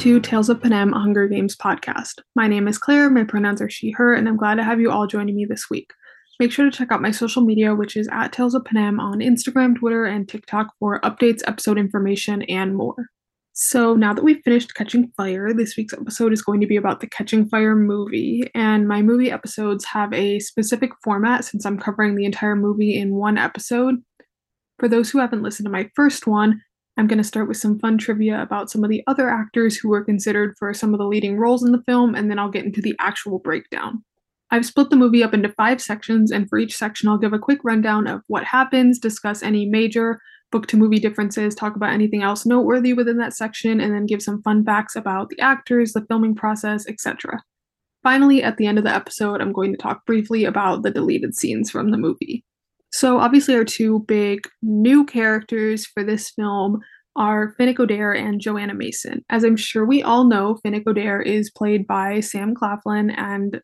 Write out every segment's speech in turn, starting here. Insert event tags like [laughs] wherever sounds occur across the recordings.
to Tales of Panem, Hunger Games podcast. My name is Claire, my pronouns are she, her, and I'm glad to have you all joining me this week. Make sure to check out my social media, which is at Tales of Panem on Instagram, Twitter, and TikTok for updates, episode information, and more. So now that we've finished Catching Fire, this week's episode is going to be about the Catching Fire movie, and my movie episodes have a specific format since I'm covering the entire movie in one episode. For those who haven't listened to my first one, I'm going to start with some fun trivia about some of the other actors who were considered for some of the leading roles in the film, and then I'll get into the actual breakdown. I've split the movie up into five sections, and for each section, I'll give a quick rundown of what happens, discuss any major book to movie differences, talk about anything else noteworthy within that section, and then give some fun facts about the actors, the filming process, etc. Finally, at the end of the episode, I'm going to talk briefly about the deleted scenes from the movie. So, obviously, our two big new characters for this film are Finnick Odair and Johanna Mason. As I'm sure we all know, Finnick Odair is played by Sam Claflin, and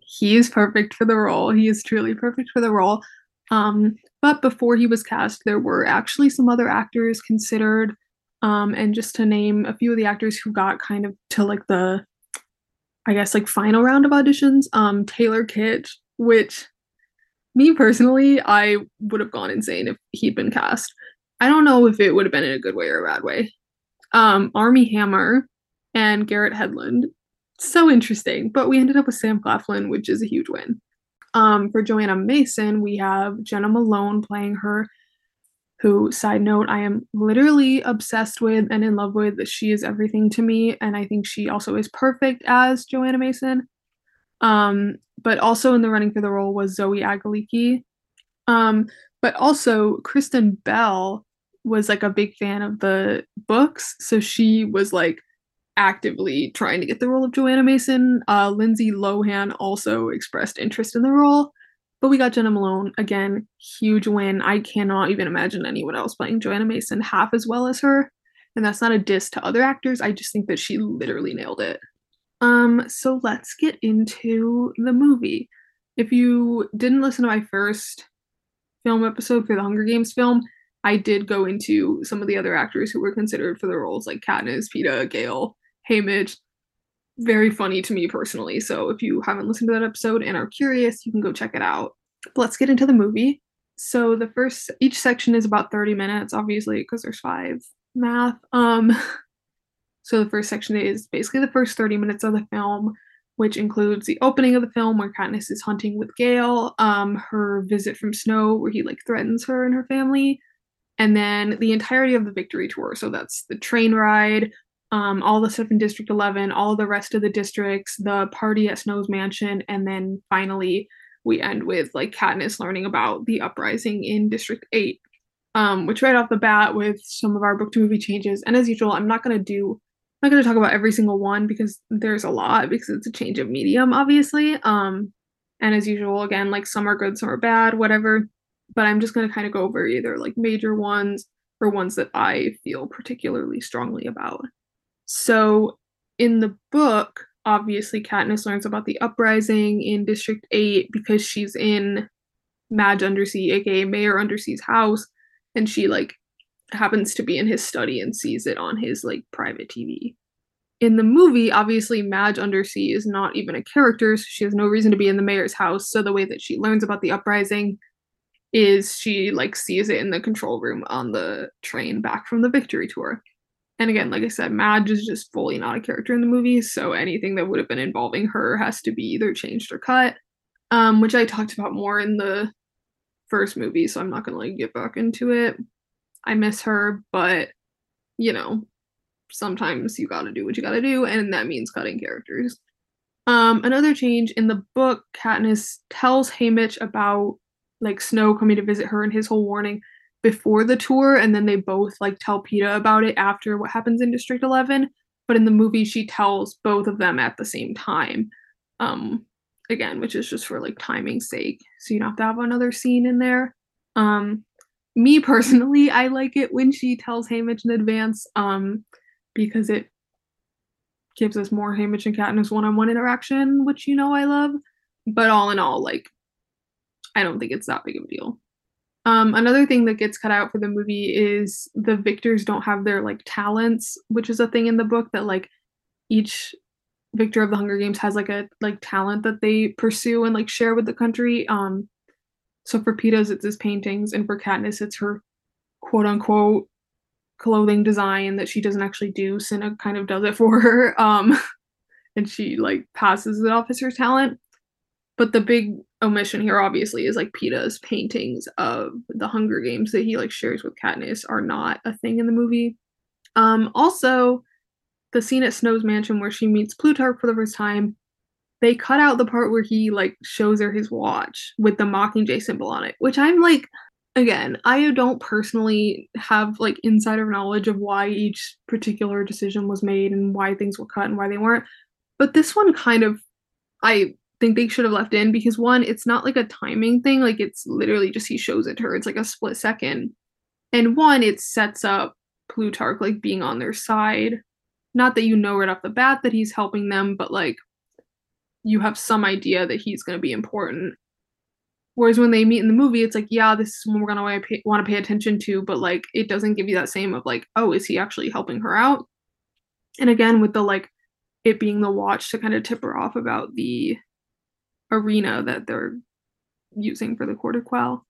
he is perfect for the role. He is truly perfect for the role. Um, but before he was cast, there were actually some other actors considered. Um, and just to name a few of the actors who got kind of to like the, I guess, like final round of auditions, um, Taylor Kitsch, which me personally, I would have gone insane if he'd been cast. I don't know if it would have been in a good way or a bad way. Um, Armie Hammer and Garrett Hedlund. So interesting. But we ended up with Sam Claflin, which is a huge win. Um, for Johanna Mason, we have Jena Malone playing her, who, side note, I am literally obsessed with and in love with. She is everything to me, and I think she also is perfect as Johanna Mason. Um, but also in the running for the role was Zoe Aggeliki. Um, but also Kristen Bell was like a big fan of the books, so she was like actively trying to get the role of Johanna Mason. Uh, Lindsay Lohan also expressed interest in the role, but we got Jena Malone again, huge win. I cannot even imagine anyone else playing Johanna Mason half as well as her, and that's not a diss to other actors. I just think that she literally nailed it. Um, so let's get into the movie. If you didn't listen to my first film episode for the Hunger Games film, I did go into some of the other actors who were considered for the roles, like Katniss, Peeta, Gale, Haymitch. Very funny to me personally. So if you haven't listened to that episode and are curious, you can go check it out. But let's get into the movie. So the first each section is about 30 minutes, obviously, because there's five math. Um [laughs] So the first section is basically the first 30 minutes of the film, which includes the opening of the film where Katniss is hunting with Gale, um, her visit from Snow where he like threatens her and her family, and then the entirety of the victory tour. So that's the train ride, um, all the stuff in District 11, all the rest of the districts, the party at Snow's mansion, and then finally we end with like Katniss learning about the uprising in District 8. Um, which right off the bat with some of our book to movie changes, and as usual, I'm not gonna do I'm not going to talk about every single one because there's a lot because it's a change of medium, obviously. Um, and as usual, again, like some are good, some are bad, whatever. But I'm just going to kind of go over either like major ones or ones that I feel particularly strongly about. So in the book, obviously, Katniss learns about the uprising in District 8 because she's in Madge Undersee, aka Mayor Undersee's house, and she like happens to be in his study and sees it on his like private TV. In the movie, obviously Madge Undersee is not even a character, so she has no reason to be in the mayor's house. So the way that she learns about the uprising is she like sees it in the control room on the train back from the victory tour. And again, like I said, Madge is just fully not a character in the movie, so anything that would have been involving her has to be either changed or cut. Um, which I talked about more in the first movie, so I'm not gonna like get back into it. I miss her, but you know, sometimes you gotta do what you gotta do, and that means cutting characters. Um, another change in the book, Katniss tells Haymitch about like Snow coming to visit her and his whole warning before the tour, and then they both like tell Peeta about it after what happens in District 11. But in the movie, she tells both of them at the same time. Um, again, which is just for like timing's sake, so you don't have to have another scene in there. Um, me personally, I like it when she tells Haymitch in advance, um, because it gives us more Haymitch and Katniss one-on-one interaction, which you know I love. But all in all, like, I don't think it's that big of a deal. Um, another thing that gets cut out for the movie is the victors don't have their like talents, which is a thing in the book that like each victor of the Hunger Games has like a like talent that they pursue and like share with the country. Um, so for Peeta's, it's his paintings, and for Katniss, it's her quote unquote clothing design that she doesn't actually do. Cinna kind of does it for her. [laughs] Um, and she like passes it off as her talent. But the big omission here obviously is like Peeta's paintings of the Hunger Games that he like shares with Katniss are not a thing in the movie. Um also the scene at Snow's mansion where she meets Plutarch for the first time, they cut out the part where he like shows her his watch with the Mockingjay symbol on it, which I'm like again, I don't personally have like insider knowledge of why each particular decision was made and why things were cut and why they weren't. But this one kind of I think they should have left in because one, it's not like a timing thing. Like it's literally just he shows it to her. It's like a split second. And one, it sets up Plutarch like being on their side. Not that you know right off the bat that he's helping them, but like you have some idea that he's going to be important. Whereas when they meet in the movie, it's like, yeah, this is someone we're gonna want to pay attention to, but like it doesn't give you that same of like, oh, is he actually helping her out? And again, with the like it being the watch to kind of tip her off about the arena that they're using for the quarter quell.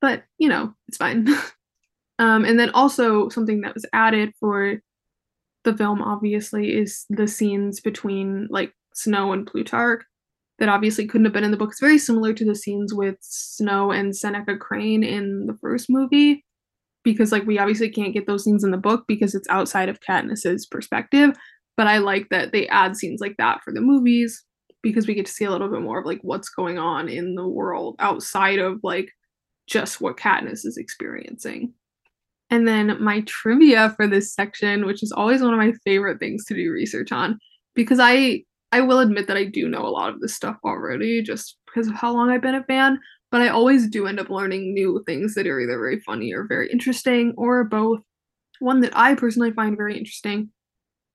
But, you know, it's fine. [laughs] um, and then also something that was added for the film, obviously, is the scenes between like Snow and Plutarch that obviously couldn't have been in the book. It's very similar to the scenes with Snow and Seneca Crane in the first movie, because like we obviously can't get those scenes in the book because it's outside of Katniss's perspective. But I like that they add scenes like that for the movies because we get to see a little bit more of like what's going on in the world outside of like just what Katniss is experiencing. And then my trivia for this section, which is always one of my favorite things to do research on, because I I will admit that I do know a lot of this stuff already just because of how long I've been a fan, but I always do end up learning new things that are either very funny or very interesting or both. One that I personally find very interesting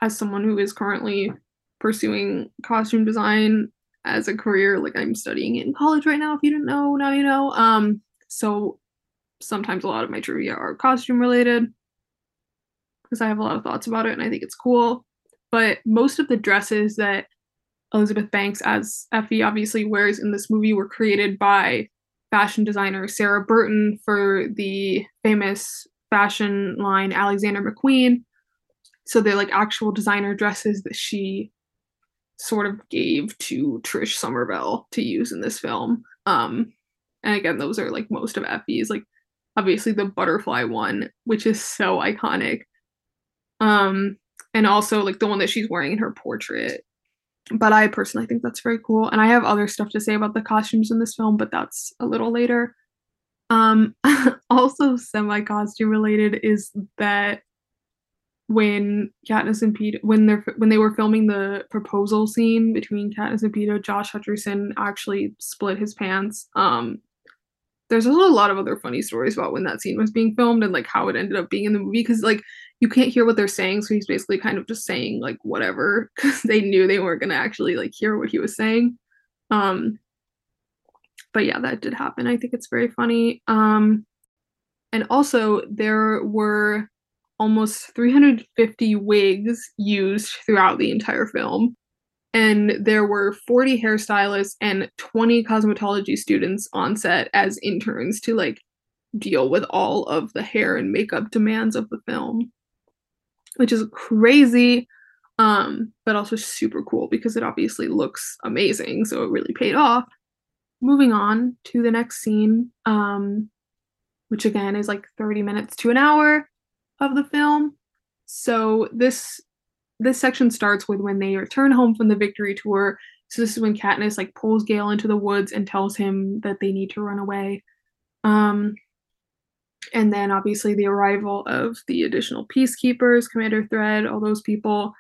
as someone who is currently pursuing costume design as a career. Like I'm studying in college right now. If you didn't know, now you know. Um, so sometimes a lot of my trivia are costume related because I have a lot of thoughts about it and I think it's cool. But most of the dresses that Elizabeth Banks as Effie obviously wears in this movie were created by fashion designer Sarah Burton for the famous fashion line Alexander McQueen. So they're like actual designer dresses that she sort of gave to Trish Somerville to use in this film. Um, and again, those are like most of Effie's, like obviously the butterfly one, which is so iconic. Um, and also like the one that she's wearing in her portrait. But I personally think that's very cool. And I have other stuff to say about the costumes in this film, but that's a little later. Um, [laughs] also semi costume related is that when Katniss and Peeta when they're when they were filming the proposal scene between Katniss and Peeta, Josh Hutcherson actually split his pants. Um, there's also a lot of other funny stories about when that scene was being filmed and like how it ended up being in the movie because like you can't hear what they're saying, so he's basically kind of just saying like whatever [laughs] because they knew they weren't gonna actually like hear what he was saying. Um, but yeah, that did happen. I think it's very funny. Um, and also there were almost 350 wigs used throughout the entire film. And there were 40 hairstylists and 20 cosmetology students on set as interns to like deal with all of the hair and makeup demands of the film, which is crazy, um, but also super cool because it obviously looks amazing. So it really paid off. Moving on to the next scene, um, which again is like 30 minutes to an hour of the film. So this this section starts with when they return home from the victory tour. So this is when Katniss like pulls Gale into the woods and tells him that they need to run away. Um, and then obviously the arrival of the additional peacekeepers, Commander Thread, all those people,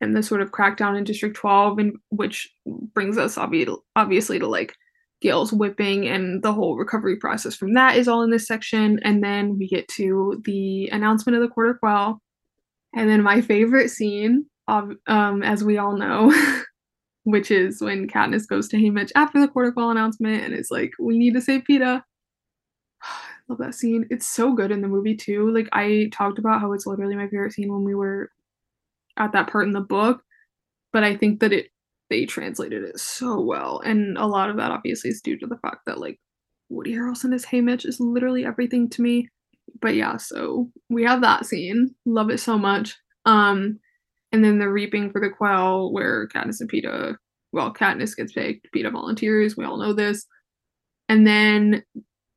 and the sort of crackdown in District 12, and which brings us obvi- obviously to like Gale's whipping and the whole recovery process from that is all in this section. And then we get to the announcement of the quarter quell. And then my favorite scene, um, as we all know, [laughs] which is when Katniss goes to Haymitch after the quarter quell announcement and it's like, we need to save Peeta. Love that scene. It's so good in the movie too. Like I talked about how it's literally my favorite scene when we were at that part in the book. but I think that it they translated it so well, and a lot of that obviously is due to the fact that like Woody Harrelson as Haymitch is literally everything to me. But yeah, so we have that scene. Love it so much. Um, and then the reaping for the quell where Katniss and Peeta, well, Katniss gets picked, Peeta volunteers. We all know this. And then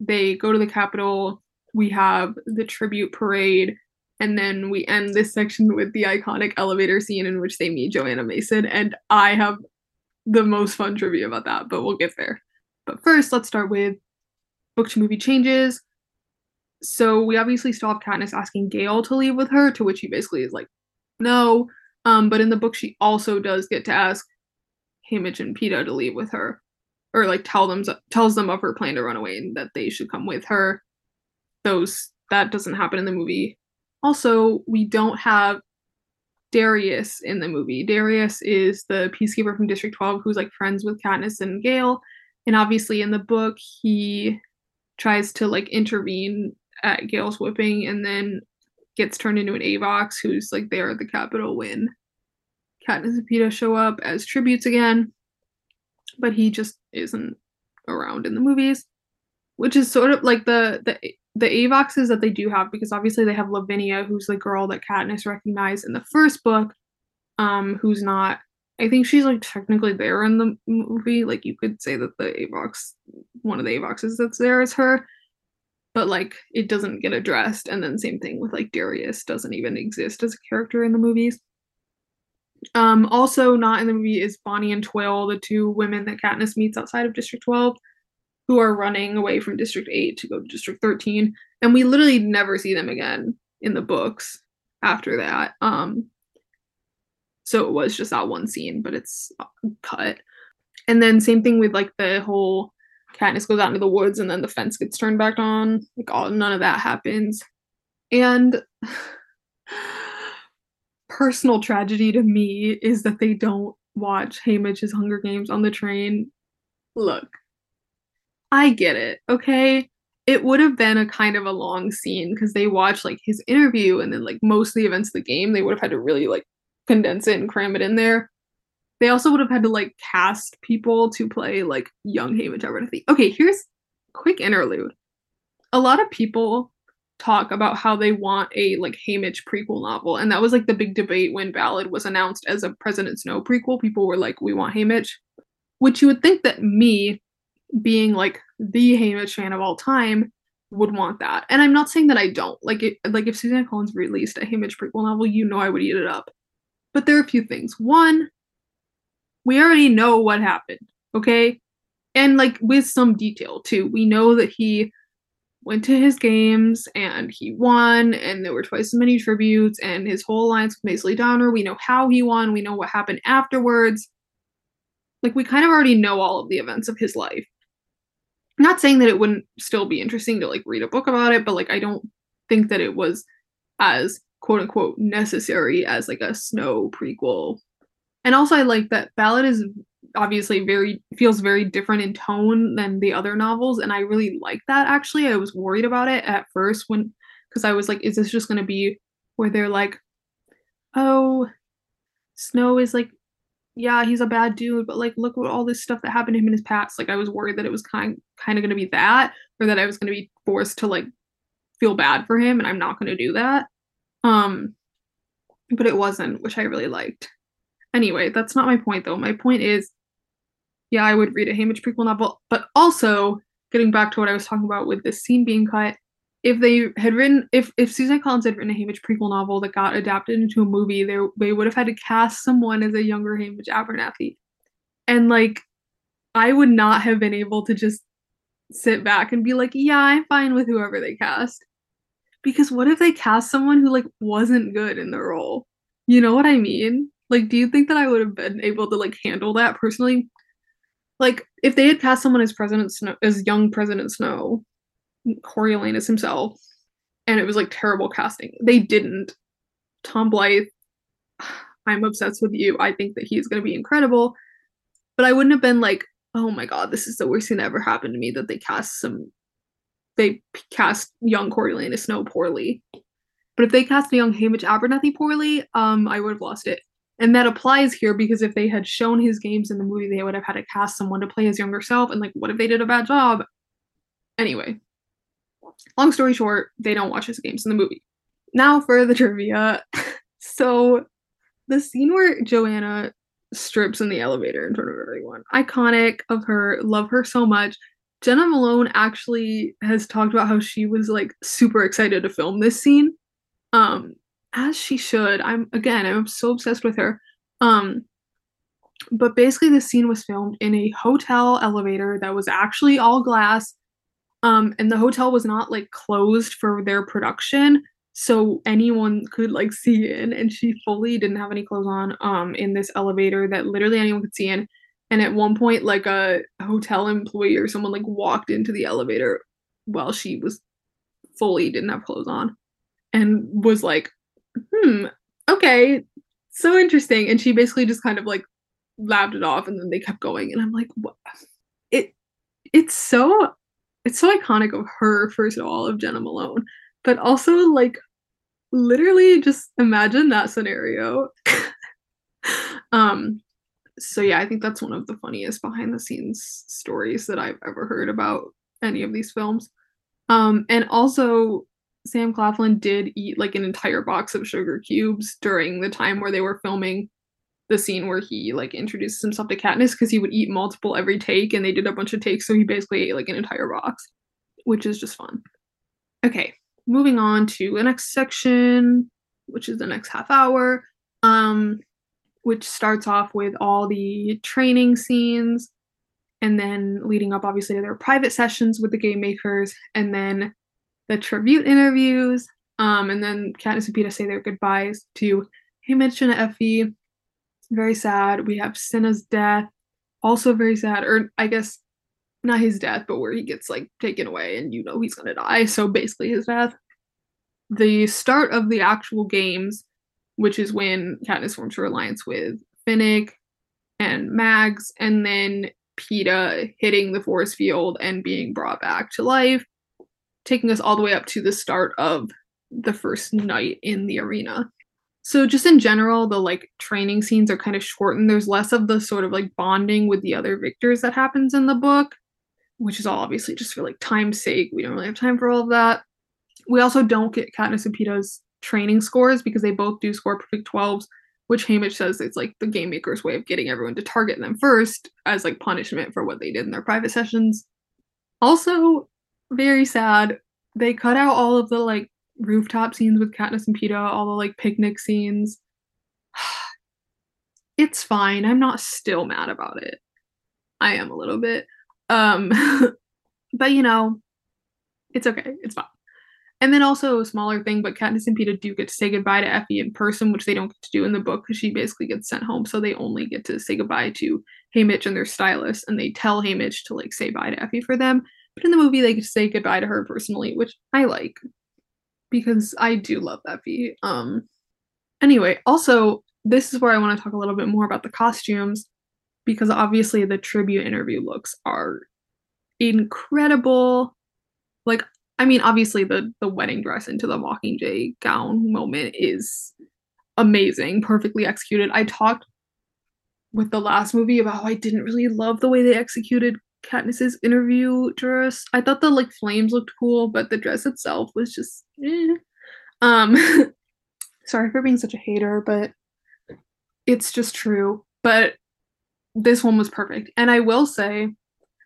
they go to the Capitol. We have the tribute parade. And then we end this section with the iconic elevator scene in which they meet Johanna Mason. And I have the most fun trivia about that, but we'll get there. But first, let's start with book to movie changes. So we obviously still have Katniss asking Gale to leave with her, to which he basically is like, no. Um, but in the book, she also does get to ask Haymitch and Peeta to leave with her, or like tell them tells them of her plan to run away and that they should come with her. Those that doesn't happen in the movie. Also, we don't have Darius in the movie. Darius is the peacekeeper from District 12 who's like friends with Katniss and Gale. And obviously in the book, he tries to like intervene at Gale's whipping and then gets turned into an Avox who's like there at the Capitol when Katniss and Peeta show up as tributes again. But he just isn't around in the movies. Which is sort of like the the the Avoxes that they do have, because obviously they have Lavinia, who's the girl that Katniss recognized in the first book, um, who's not I think she's like technically there in the movie. Like you could say that the Avox, one of the Avoxes that's there is her, but like it doesn't get addressed. And then same thing with like Darius doesn't even exist as a character in the movies. Um, also not in the movie is Bonnie and Twill, the two women that Katniss meets outside of District 12, who are running away from District 8 to go to District 13. And we literally never see them again in the books after that. Um, so it was just that one scene, but it's cut. And then same thing with like the whole Katniss goes out into the woods and then the fence gets turned back on. Like all none of that happens. And [laughs] personal tragedy to me is that they don't watch Haymitch's Hunger Games on the train. Look, I get it, okay? It would have been a kind of a long scene because they watch like his interview and then like most of the events of the game, they would have had to really like condense it and cram it in there. They also would have had to like cast people to play like young Haymitch Abernathy. Okay, here's quick interlude. A lot of people talk about how they want a like Haymitch prequel novel, and that was like the big debate when Ballad was announced as a President Snow prequel. People were like, "We want Haymitch," which you would think that me, being like the Haymitch fan of all time, would want that. And I'm not saying that I don't. Like, it, like if Suzanne Collins released a Haymitch prequel novel, you know I would eat it up. But there are a few things. One, we already know what happened, okay? And like with some detail too. We know that he went to his games and he won, and there were twice as many tributes, and his whole alliance with Maysolee Donner. We know how he won, we know what happened afterwards. Like we kind of already know all of the events of his life. I'm not saying that it wouldn't still be interesting to like read a book about it, but like I don't think that it was as quote unquote necessary as like a snow prequel. And also I like that Ballad is obviously very feels very different in tone than the other novels and I really like that actually. I was worried about it at first when because I was like is this just going to be where they're like oh Snow is like yeah, he's a bad dude, but like look at all this stuff that happened to him in his past. Like I was worried that it was kind kind of going to be that or that I was going to be forced to like feel bad for him and I'm not going to do that. Um, but it wasn't, which I really liked. Anyway, that's not my point though. My point is, yeah, I would read a Haymitch prequel novel, but also getting back to what I was talking about with this scene being cut, if they had written if if Suzanne Collins had written a Haymitch prequel novel that got adapted into a movie, they they would have had to cast someone as a younger Haymitch Abernathy. And like I would not have been able to just sit back and be like, yeah, I'm fine with whoever they cast because what if they cast someone who like wasn't good in the role? You know what I mean? Like, do you think that I would have been able to like handle that personally? Like, if they had cast someone as President Snow, as young President Snow, Coriolanus himself, and it was like terrible casting, they didn't. Tom Blythe, [sighs] I'm obsessed with you. I think that he's going to be incredible, but I wouldn't have been like, oh my god, this is the worst thing that ever happened to me that they cast some they cast young Coriolanus Snow poorly. But if they cast a young Haymitch Abernathy poorly, um, I would have lost it. And that applies here because if they had shown his games in the movie, they would have had to cast someone to play his younger self. And like, what if they did a bad job? Anyway, long story short, they don't watch his games in the movie. Now for the trivia. [laughs] so the scene where Johanna strips in the elevator in front of everyone, iconic of her, love her so much. Jena Malone actually has talked about how she was like super excited to film this scene. Um, as she should. I'm again, I'm so obsessed with her. Um, but basically, the scene was filmed in a hotel elevator that was actually all glass. Um, and the hotel was not like closed for their production, so anyone could like [laughs] see in. And she fully didn't have any clothes on um in this elevator that literally anyone could see in. And at one point, like a hotel employee or someone like walked into the elevator while she was fully didn't have clothes on and was like, hmm, okay, so interesting. And she basically just kind of like laughed it off and then they kept going. And I'm like, what? It, it's so, it's so iconic of her, first of all, of Jena Malone, but also like literally just imagine that scenario. [laughs] um, so yeah, I think that's one of the funniest behind the scenes stories that I've ever heard about any of these films. Um, and also Sam Claflin did eat like an entire box of sugar cubes during the time where they were filming the scene where he like introduces himself to Katniss because he would eat multiple every take and they did a bunch of takes, so he basically ate like an entire box, which is just fun. Okay, moving on to the next section, which is the next half hour, um, which starts off with all the training scenes and then leading up obviously to their private sessions with the game makers and then the tribute interviews, um, and then Katniss and Peeta say their goodbyes to Haymitch and Effie. Very sad. We have Cinna's death, also very sad, or I guess not his death, but where he gets like taken away and you know he's gonna die. So basically his death. The start of the actual games, which is when Katniss forms her alliance with Finnick and Mags, and then Peeta hitting the force field and being brought back to life taking us all the way up to the start of the first night in the arena. So just in general, the like training scenes are kind of shortened. There's less of the sort of like bonding with the other victors that happens in the book, which is all obviously just for like time's sake. We don't really have time for all of that. We also don't get Katniss and Peeta's training scores because they both do score perfect 12s, which Haymitch says it's like the game maker's way of getting everyone to target them first as like punishment for what they did in their private sessions. Also, very sad. They cut out all of the like rooftop scenes with Katniss and Peeta, all the like picnic scenes. [sighs] it's fine. I'm not still mad about it. I am a little bit. Um [laughs] but you know, it's okay. It's fine. And then also a smaller thing, but Katniss and Peeta do get to say goodbye to Effie in person, which they don't get to do in the book because she basically gets sent home. So they only get to say goodbye to Haymitch and their stylist, and they tell Haymitch to like say bye to Effie for them. But in the movie, they say goodbye to her personally, which I like because I do love Effie. Um, anyway, also, this is where I want to talk a little bit more about the costumes because obviously the tribute interview looks are incredible. Like, I mean, obviously the the wedding dress into the Mockingjay gown moment is amazing, perfectly executed. I talked with the last movie about how I didn't really love the way they executed Katniss's interview dress. I thought the like flames looked cool, but the dress itself was just eh. um [laughs] sorry for being such a hater, but it's just true. But this one was perfect. And I will say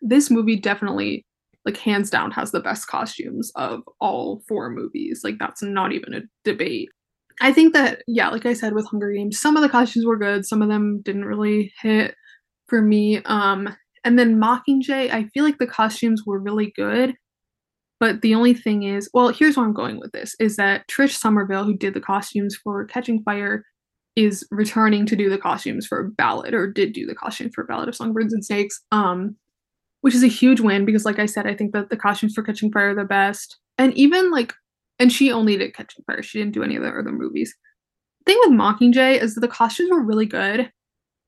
this movie definitely like hands down has the best costumes of all four movies. Like that's not even a debate. I think that yeah, like I said with Hunger Games, some of the costumes were good, some of them didn't really hit for me. Um and then Mockingjay, I feel like the costumes were really good. But the only thing is, well, here's where I'm going with this is that Trish Somerville, who did the costumes for Catching Fire, is returning to do the costumes for Ballad, or did do the costumes for Ballad of Songbirds and Snakes. Um, which is a huge win because, like I said, I think that the costumes for Catching Fire are the best. And even like, and she only did Catching Fire, she didn't do any of the other movies. The thing with Mockingjay is that the costumes were really good,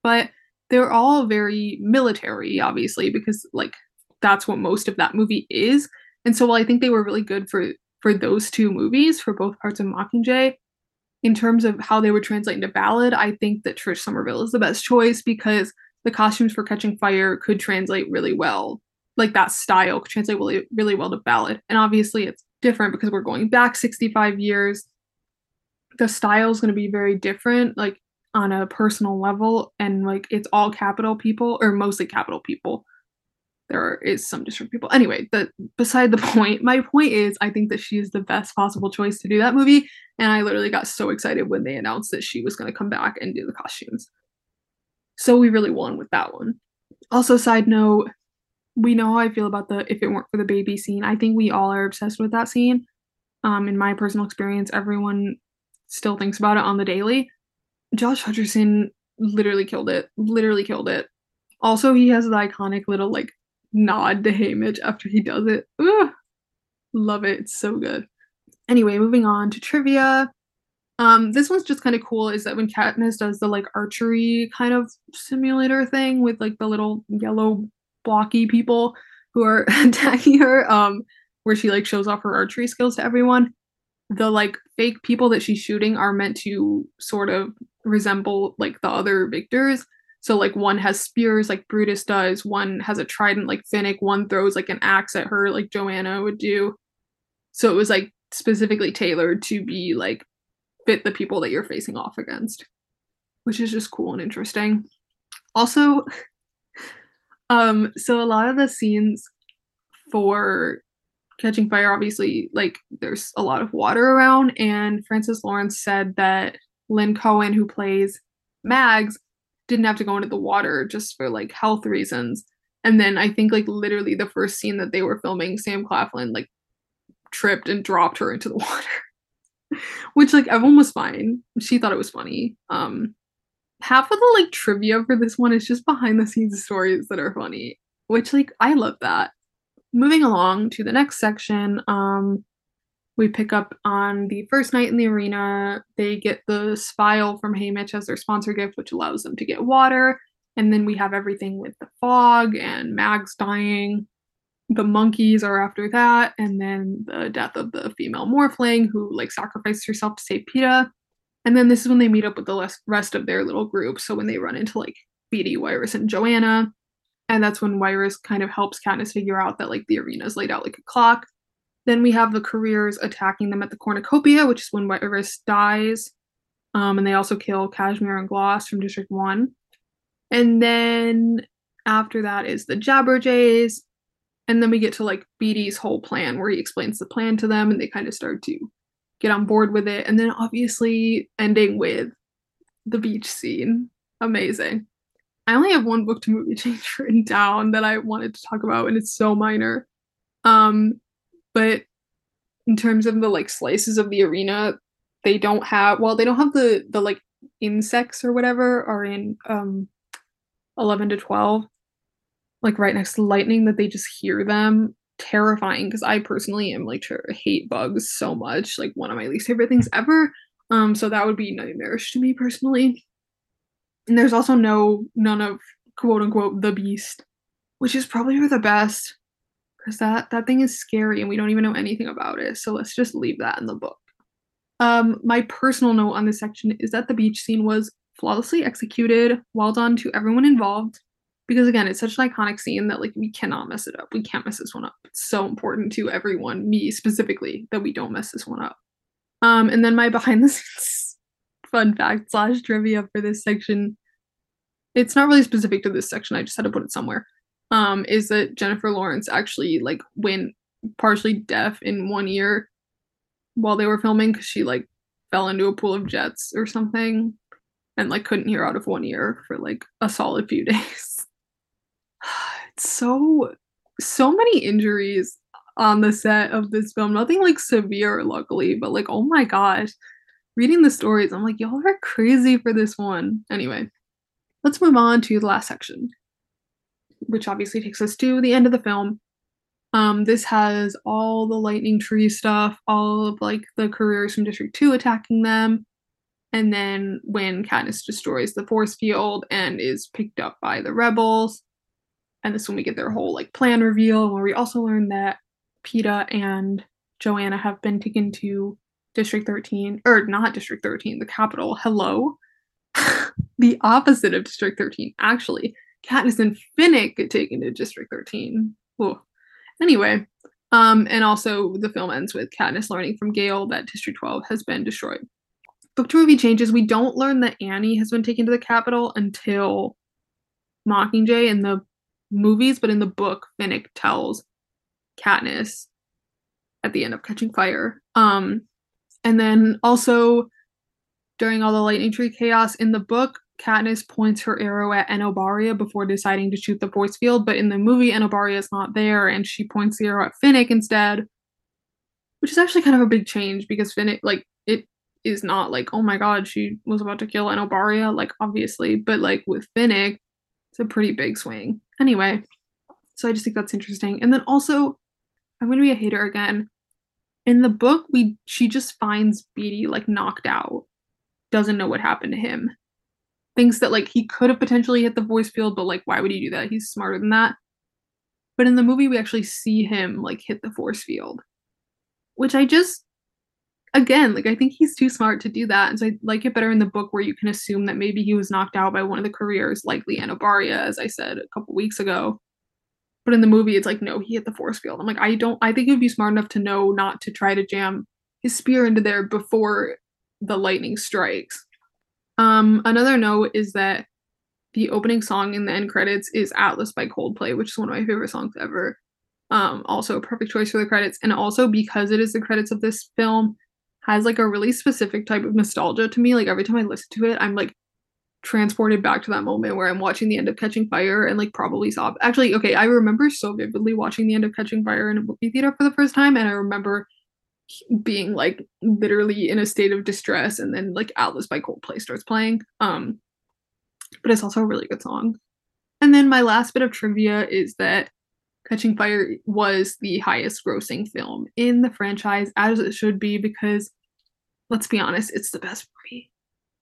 but they're all very military, obviously, because like that's what most of that movie is. And so while I think they were really good for for those two movies, for both parts of Mockingjay, in terms of how they would translate into ballad, I think that Trish Somerville is the best choice because the costumes for Catching Fire could translate really well. Like that style could translate really, really well to ballad. And obviously it's different because we're going back 65 years. The style is going to be very different, like on a personal level. And like it's all capital people or mostly capital people there is some district people. Anyway, the beside the [laughs] point, my point is I think that she is the best possible choice to do that movie. And I literally got so excited when they announced that she was gonna come back and do the costumes. So we really won with that one. Also, side note, we know how I feel about the if it weren't for the baby scene. I think we all are obsessed with that scene. Um, in my personal experience, everyone still thinks about it on the daily. Josh Hutcherson literally killed it. Literally killed it. Also, he has the iconic little like nod to Haymitch after he does it. Ugh, love it. It's so good. Anyway, moving on to trivia. Um, this one's just kind of cool is that when Katniss does the like archery kind of simulator thing with like the little yellow blocky people who are [laughs] attacking her, um, where she like shows off her archery skills to everyone, the like fake people that she's shooting are meant to sort of resemble like the other victors. So like one has spears like Brutus does, one has a trident like Finnick, one throws like an axe at her like Johanna would do. So it was like specifically tailored to be like fit the people that you're facing off against, which is just cool and interesting. Also, [laughs] um, so a lot of the scenes for Catching Fire, obviously, like there's a lot of water around, and Francis Lawrence said that Lynn Cohen, who plays Mags, didn't have to go into the water just for like health reasons. And then I think like literally the first scene that they were filming, Sam Claflin like tripped and dropped her into the [laughs] water. Which like everyone was fine. She thought it was funny. Um half of the like trivia for this one is just behind the scenes stories that are funny, which like I love that. Moving along to the next section, um we pick up on the first night in the arena. They get the spile from Haymitch as their sponsor gift, which allows them to get water. And then we have everything with the fog and Mags dying. The monkeys are after that, and then the death of the female morphling who like sacrificed herself to save Peeta. And then this is when they meet up with the rest of their little group. So when they run into like Beetee, Wiress, and Johanna, and that's when Wiress kind of helps Katniss figure out that like the arena is laid out like a clock. Then we have the careers attacking them at the cornucopia, which is when Wiress dies. Um, and they also kill Cashmere and Gloss from District 1. And then after that is the Jabberjays. And then we get to like Beetee's whole plan where he explains the plan to them and they kind of start to get on board with it. And then obviously ending with the beach scene. Amazing. I only have one book to movie [laughs] change written down that I wanted to talk about, and it's so minor. Um, but in terms of the like slices of the arena, they don't have well, they don't have the the like insects or whatever are in um 11 to 12 like right next to lightning that they just hear them. Terrifying because i personally am like to hate bugs so much like one of my least favorite things ever. Um so that would be nightmarish to me personally. And there's also no none of quote unquote the beast which is probably for the best because that that thing is scary and we don't even know anything about it. So let's just leave that in the book. Um, my personal note on this section is that the beach scene was flawlessly executed. Well done to everyone involved. Because again, it's such an iconic scene that like we cannot mess it up. We can't mess this one up. It's so important to everyone, me specifically, that we don't mess this one up. Um, and then my [laughs] behind the scenes fun fact slash trivia for this section. It's not really specific to this section. I just had to put it somewhere um, is that Jennifer Lawrence actually like went partially deaf in one ear while they were filming because she like fell into a pool of jets or something and like couldn't hear out of one ear for like a solid few [laughs] days. [sighs] it's so so many injuries on the set of this film. Nothing like severe, luckily, but like oh my gosh. Reading the stories, I'm like, y'all are crazy for this one. Anyway, let's move on to the last section which obviously takes us to the end of the film. Um, this has all the lightning tree stuff, all of like the careers from District 2 attacking them. And then when Katniss destroys the force field and is picked up by the rebels. And this when we get their whole like plan reveal, where we also learn that Peeta and Johanna have been taken to District 13, or not District 13, the Capitol. Hello. [laughs] the opposite of District 13, actually. Katniss and Finnick get taken to District 13. Ooh. Anyway, um, and also the film ends with Katniss learning from Gale that District 12 has been destroyed. Book to movie changes. We don't learn that Annie has been taken to the Capitol until Mockingjay in the movies, but in the book, Finnick tells Katniss at the end of Catching Fire. Um, and then also during all the lightning tree chaos in the book, Katniss points her arrow at Enobaria before deciding to shoot the force field, but in the movie, Enobaria is not there, and she points the arrow at Finnick instead, which is actually kind of a big change because Finnick, like, it is not like, oh my god, she was about to kill Enobaria, like, obviously, but like with Finnick, it's a pretty big swing. Anyway, so I just think that's interesting. And then also, I'm gonna be a hater again. In the book, we she just finds Beetee like knocked out, doesn't know what happened to him, thinks that like he could have potentially hit the force field, but like why would he do that? He's smarter than that. But in the movie, we actually see him like hit the force field, which I just again like I think he's too smart to do that, and so I like it better in the book where you can assume that maybe he was knocked out by one of the careers, like likely Enobaria, as I said a couple weeks ago. But in the movie, it's like no, he hit the force field. I'm like I don't. I think he would be smart enough to know not to try to jam his spear into there before the lightning strikes um, another note is that the opening song in the end credits is Atlas by Coldplay, which is one of my favorite songs ever. Um, also a perfect choice for the credits. And also because it is the credits of this film, has like a really specific type of nostalgia to me. Like every time I listen to it, I'm like transported back to that moment where I'm watching the end of Catching Fire and like probably sob. Actually, okay, I remember so vividly watching the end of Catching Fire in a movie theater for the first time, and I remember being like literally in a state of distress and then like Atlas by Coldplay starts playing. Um but it's also a really good song. And then my last bit of trivia is that Catching Fire was the highest grossing film in the franchise as it should be because let's be honest, it's the best movie.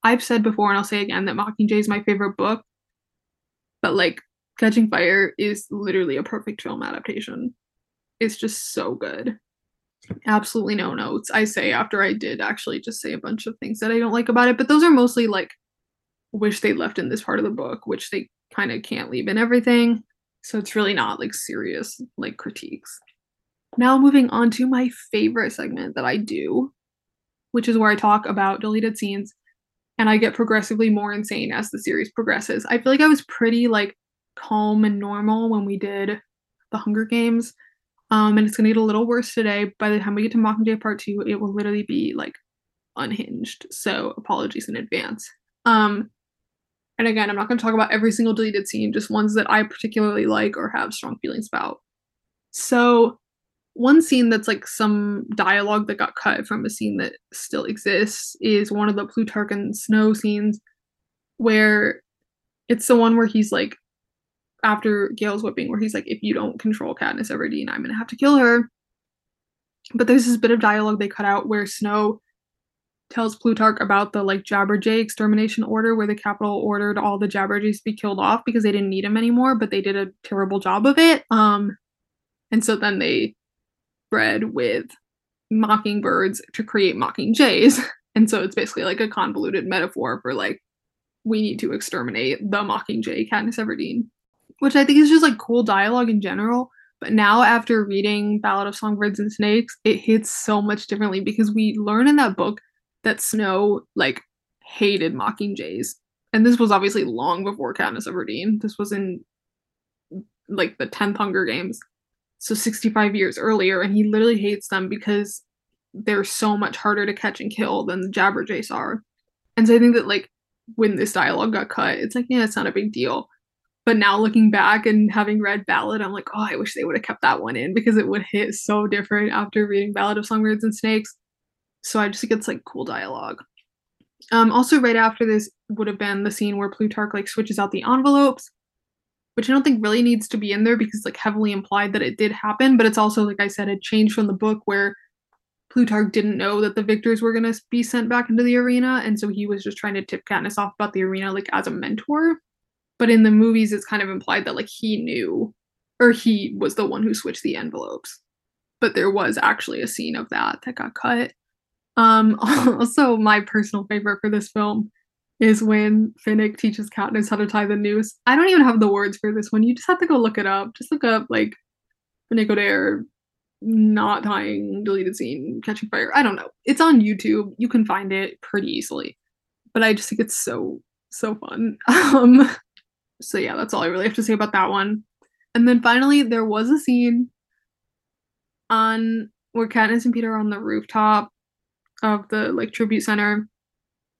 I've said before and I'll say again that Mockingjay is my favorite book. But like Catching Fire is literally a perfect film adaptation. It's just so good absolutely no notes i say after i did actually just say a bunch of things that i don't like about it but those are mostly like wish they left in this part of the book which they kind of can't leave in everything so it's really not like serious like critiques. Now moving on to my favorite segment that i do which is where i talk about deleted scenes and i get progressively more insane as the series progresses. I feel like i was pretty like calm and normal when we did the hunger games um, and it's gonna get a little worse today. By the time we get to Mockingjay Part Two, it will literally be like unhinged. So apologies in advance. Um, and again, I'm not gonna talk about every single deleted scene, just ones that I particularly like or have strong feelings about. So one scene that's like some dialogue that got cut from a scene that still exists is one of the Plutarch and Snow scenes where it's the one where he's like after Gale's whipping, where he's like, if you don't control Katniss Everdeen, I'm gonna have to kill her. But there's this bit of dialogue they cut out where Snow tells Plutarch about the like Jabberjay extermination order, where the Capitol ordered all the Jabberjays to be killed off because they didn't need them anymore, but they did a terrible job of it. Um, and so then they bred with mockingbirds to create mockingjays. [laughs] And so it's basically like a convoluted metaphor for like we need to exterminate the mockingjay Katniss Everdeen which I think is just like cool dialogue in general. But now, after reading Ballad of Songbirds and Snakes, it hits so much differently because we learn in that book that Snow like hated Mockingjays, and this was obviously long before Katniss Everdeen. This was in like the tenth Hunger Games, so sixty-five years earlier, and he literally hates them because they're so much harder to catch and kill than the Jabberjays are. And so I think that like when this dialogue got cut, it's like yeah, it's not a big deal but now looking back and having read Ballad, I'm like, oh, I wish they would have kept that one in because it would hit so different after reading Ballad of Songbirds and Snakes. So I just think it's like cool dialogue. Um, also, right after this would have been the scene where Plutarch like switches out the envelopes, which I don't think really needs to be in there because like heavily implied that it did happen. But it's also like I said, a change from the book where Plutarch didn't know that the victors were gonna be sent back into the arena, and so he was just trying to tip Katniss off about the arena like as a mentor but in the movies it's kind of implied that like he knew or he was the one who switched the envelopes but there was actually a scene of that that got cut Um, [laughs] also, my personal favorite for this film is when Finnick teaches Katniss how to tie the noose. I don't even have the words for this one. You just have to go look it up. Just look up like Finnick Odair knot tying deleted scene catching fire. I don't know. It's on YouTube. You can find it pretty easily. But I just think it's so so fun. [laughs] Um so yeah, that's all I really have to say about that one. And then finally there was a scene on where Katniss and Peeta are on the rooftop of the like tribute center.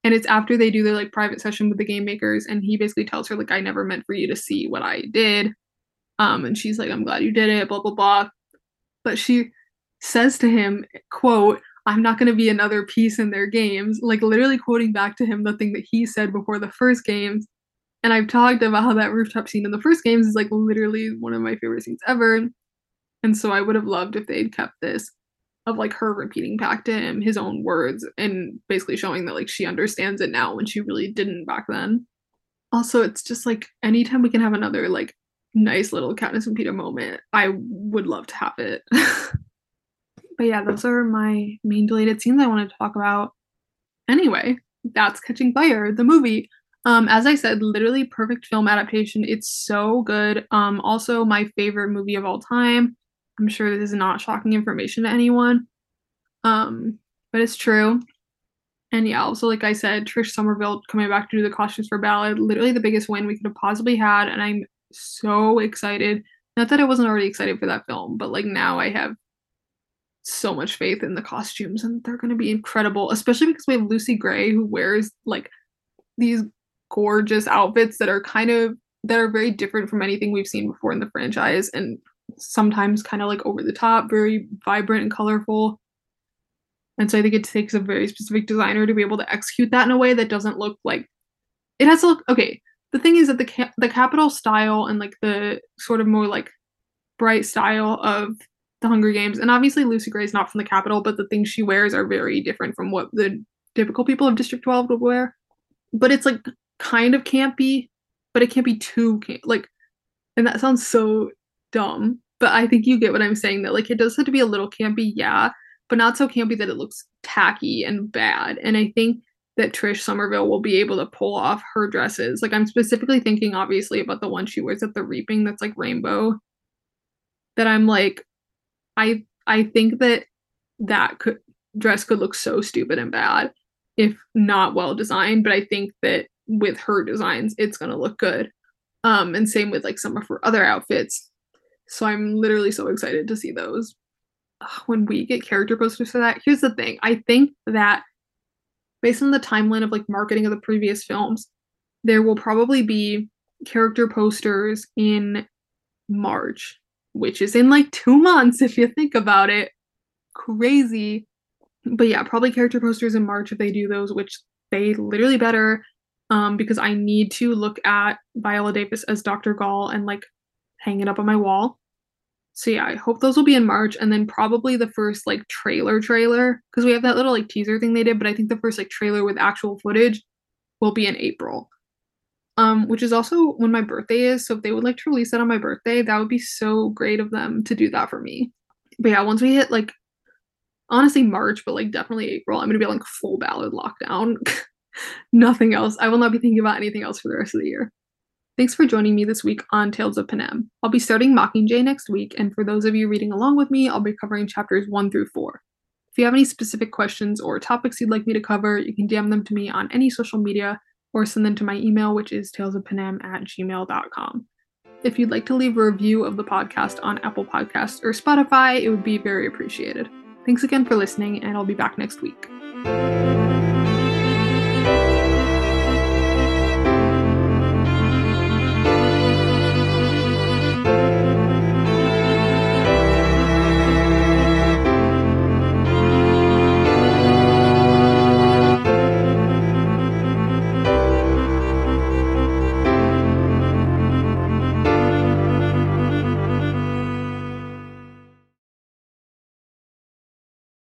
And it's after they do their like private session with the game makers and he basically tells her like i never meant for you to see what i did. Um and she's like i'm glad you did it blah blah blah. But she says to him quote i'm not going to be another piece in their games like literally quoting back to him the thing that he said before the first games and i've talked about how that rooftop scene in the first games is like literally one of my favorite scenes ever and so i would have loved if they'd kept this of like her repeating back to him his own words and basically showing that like she understands it now when she really didn't back then. Also, it's just like anytime we can have another like nice little Katniss and Peeta moment, I would love to have it. [laughs] but yeah, those are my main deleted scenes I wanted to talk about. Anyway, that's Catching Fire, the movie. Um, as I said, literally perfect film adaptation. It's so good. Um, also my favorite movie of all time. I'm sure this is not shocking information to anyone. Um, but it's true. And yeah, also like I said, Trish Summerville coming back to do the costumes for Ballad, literally the biggest win we could have possibly had, and I'm so excited. Not that I wasn't already excited for that film, but like now I have so much faith in the costumes and they're going to be incredible, especially because we have Lucy Gray who wears like these gorgeous outfits that are kind of that are very different from anything we've seen before in the franchise and sometimes kind of like over the top, very vibrant and colorful. And so I think it takes a very specific designer to be able to execute that in a way that doesn't look like it has to look okay. The thing is that the ca- the Capitol style and like the sort of more like bright style of the Hunger Games, and obviously Lucy Gray is not from the Capitol, but the things she wears are very different from what the typical people of District 12 would wear. But it's like kind of campy, but it can't be too camp- like, and that sounds so dumb, but I think you get what I'm saying that like it does have to be a little campy, yeah, but not so campy that it looks tacky and bad. And I think that Trish Summerville will be able to pull off her dresses. Like I'm specifically thinking obviously about the one she wears at the reaping that's like rainbow. That I'm like I I think that that could dress could look so stupid and bad if not well designed, but I think that with her designs it's to look good. Um and same with like some of her other outfits so I'm literally so excited to see those. When we get character posters for that, here's the thing. I think that based on the timeline of like marketing of the previous films, there will probably be character posters in March, which is in like two months if you think about it. Crazy. But yeah, probably character posters in March if they do those, which they literally better. Um, because I need to look at Viola Davis as Dr. Gall and like hang it up on my wall. So yeah, I hope those will be in March and then probably the first like trailer trailer because we have that little like teaser thing they did, but I think the first like trailer with actual footage will be in April. Um, which is also when my birthday is. So if they would like to release that on my birthday, that would be so great of them to do that for me. But yeah, once we hit like honestly March, but like definitely April, I'm gonna be like full ballad lockdown. [laughs] Nothing else. I will not be thinking about anything else for the rest of the year. Thanks for joining me this week on Tales of Panem. I'll be starting Mockingjay next week, and for those of you reading along with me, I'll be covering chapters 1 through 4. If you have any specific questions or topics you'd like me to cover, you can DM them to me on any social media or send them to my email, which is talesofpanem at gmail.com. If you'd like to leave a review of the podcast on Apple Podcasts or Spotify, it would be very appreciated. Thanks again for listening, and I'll be back next week.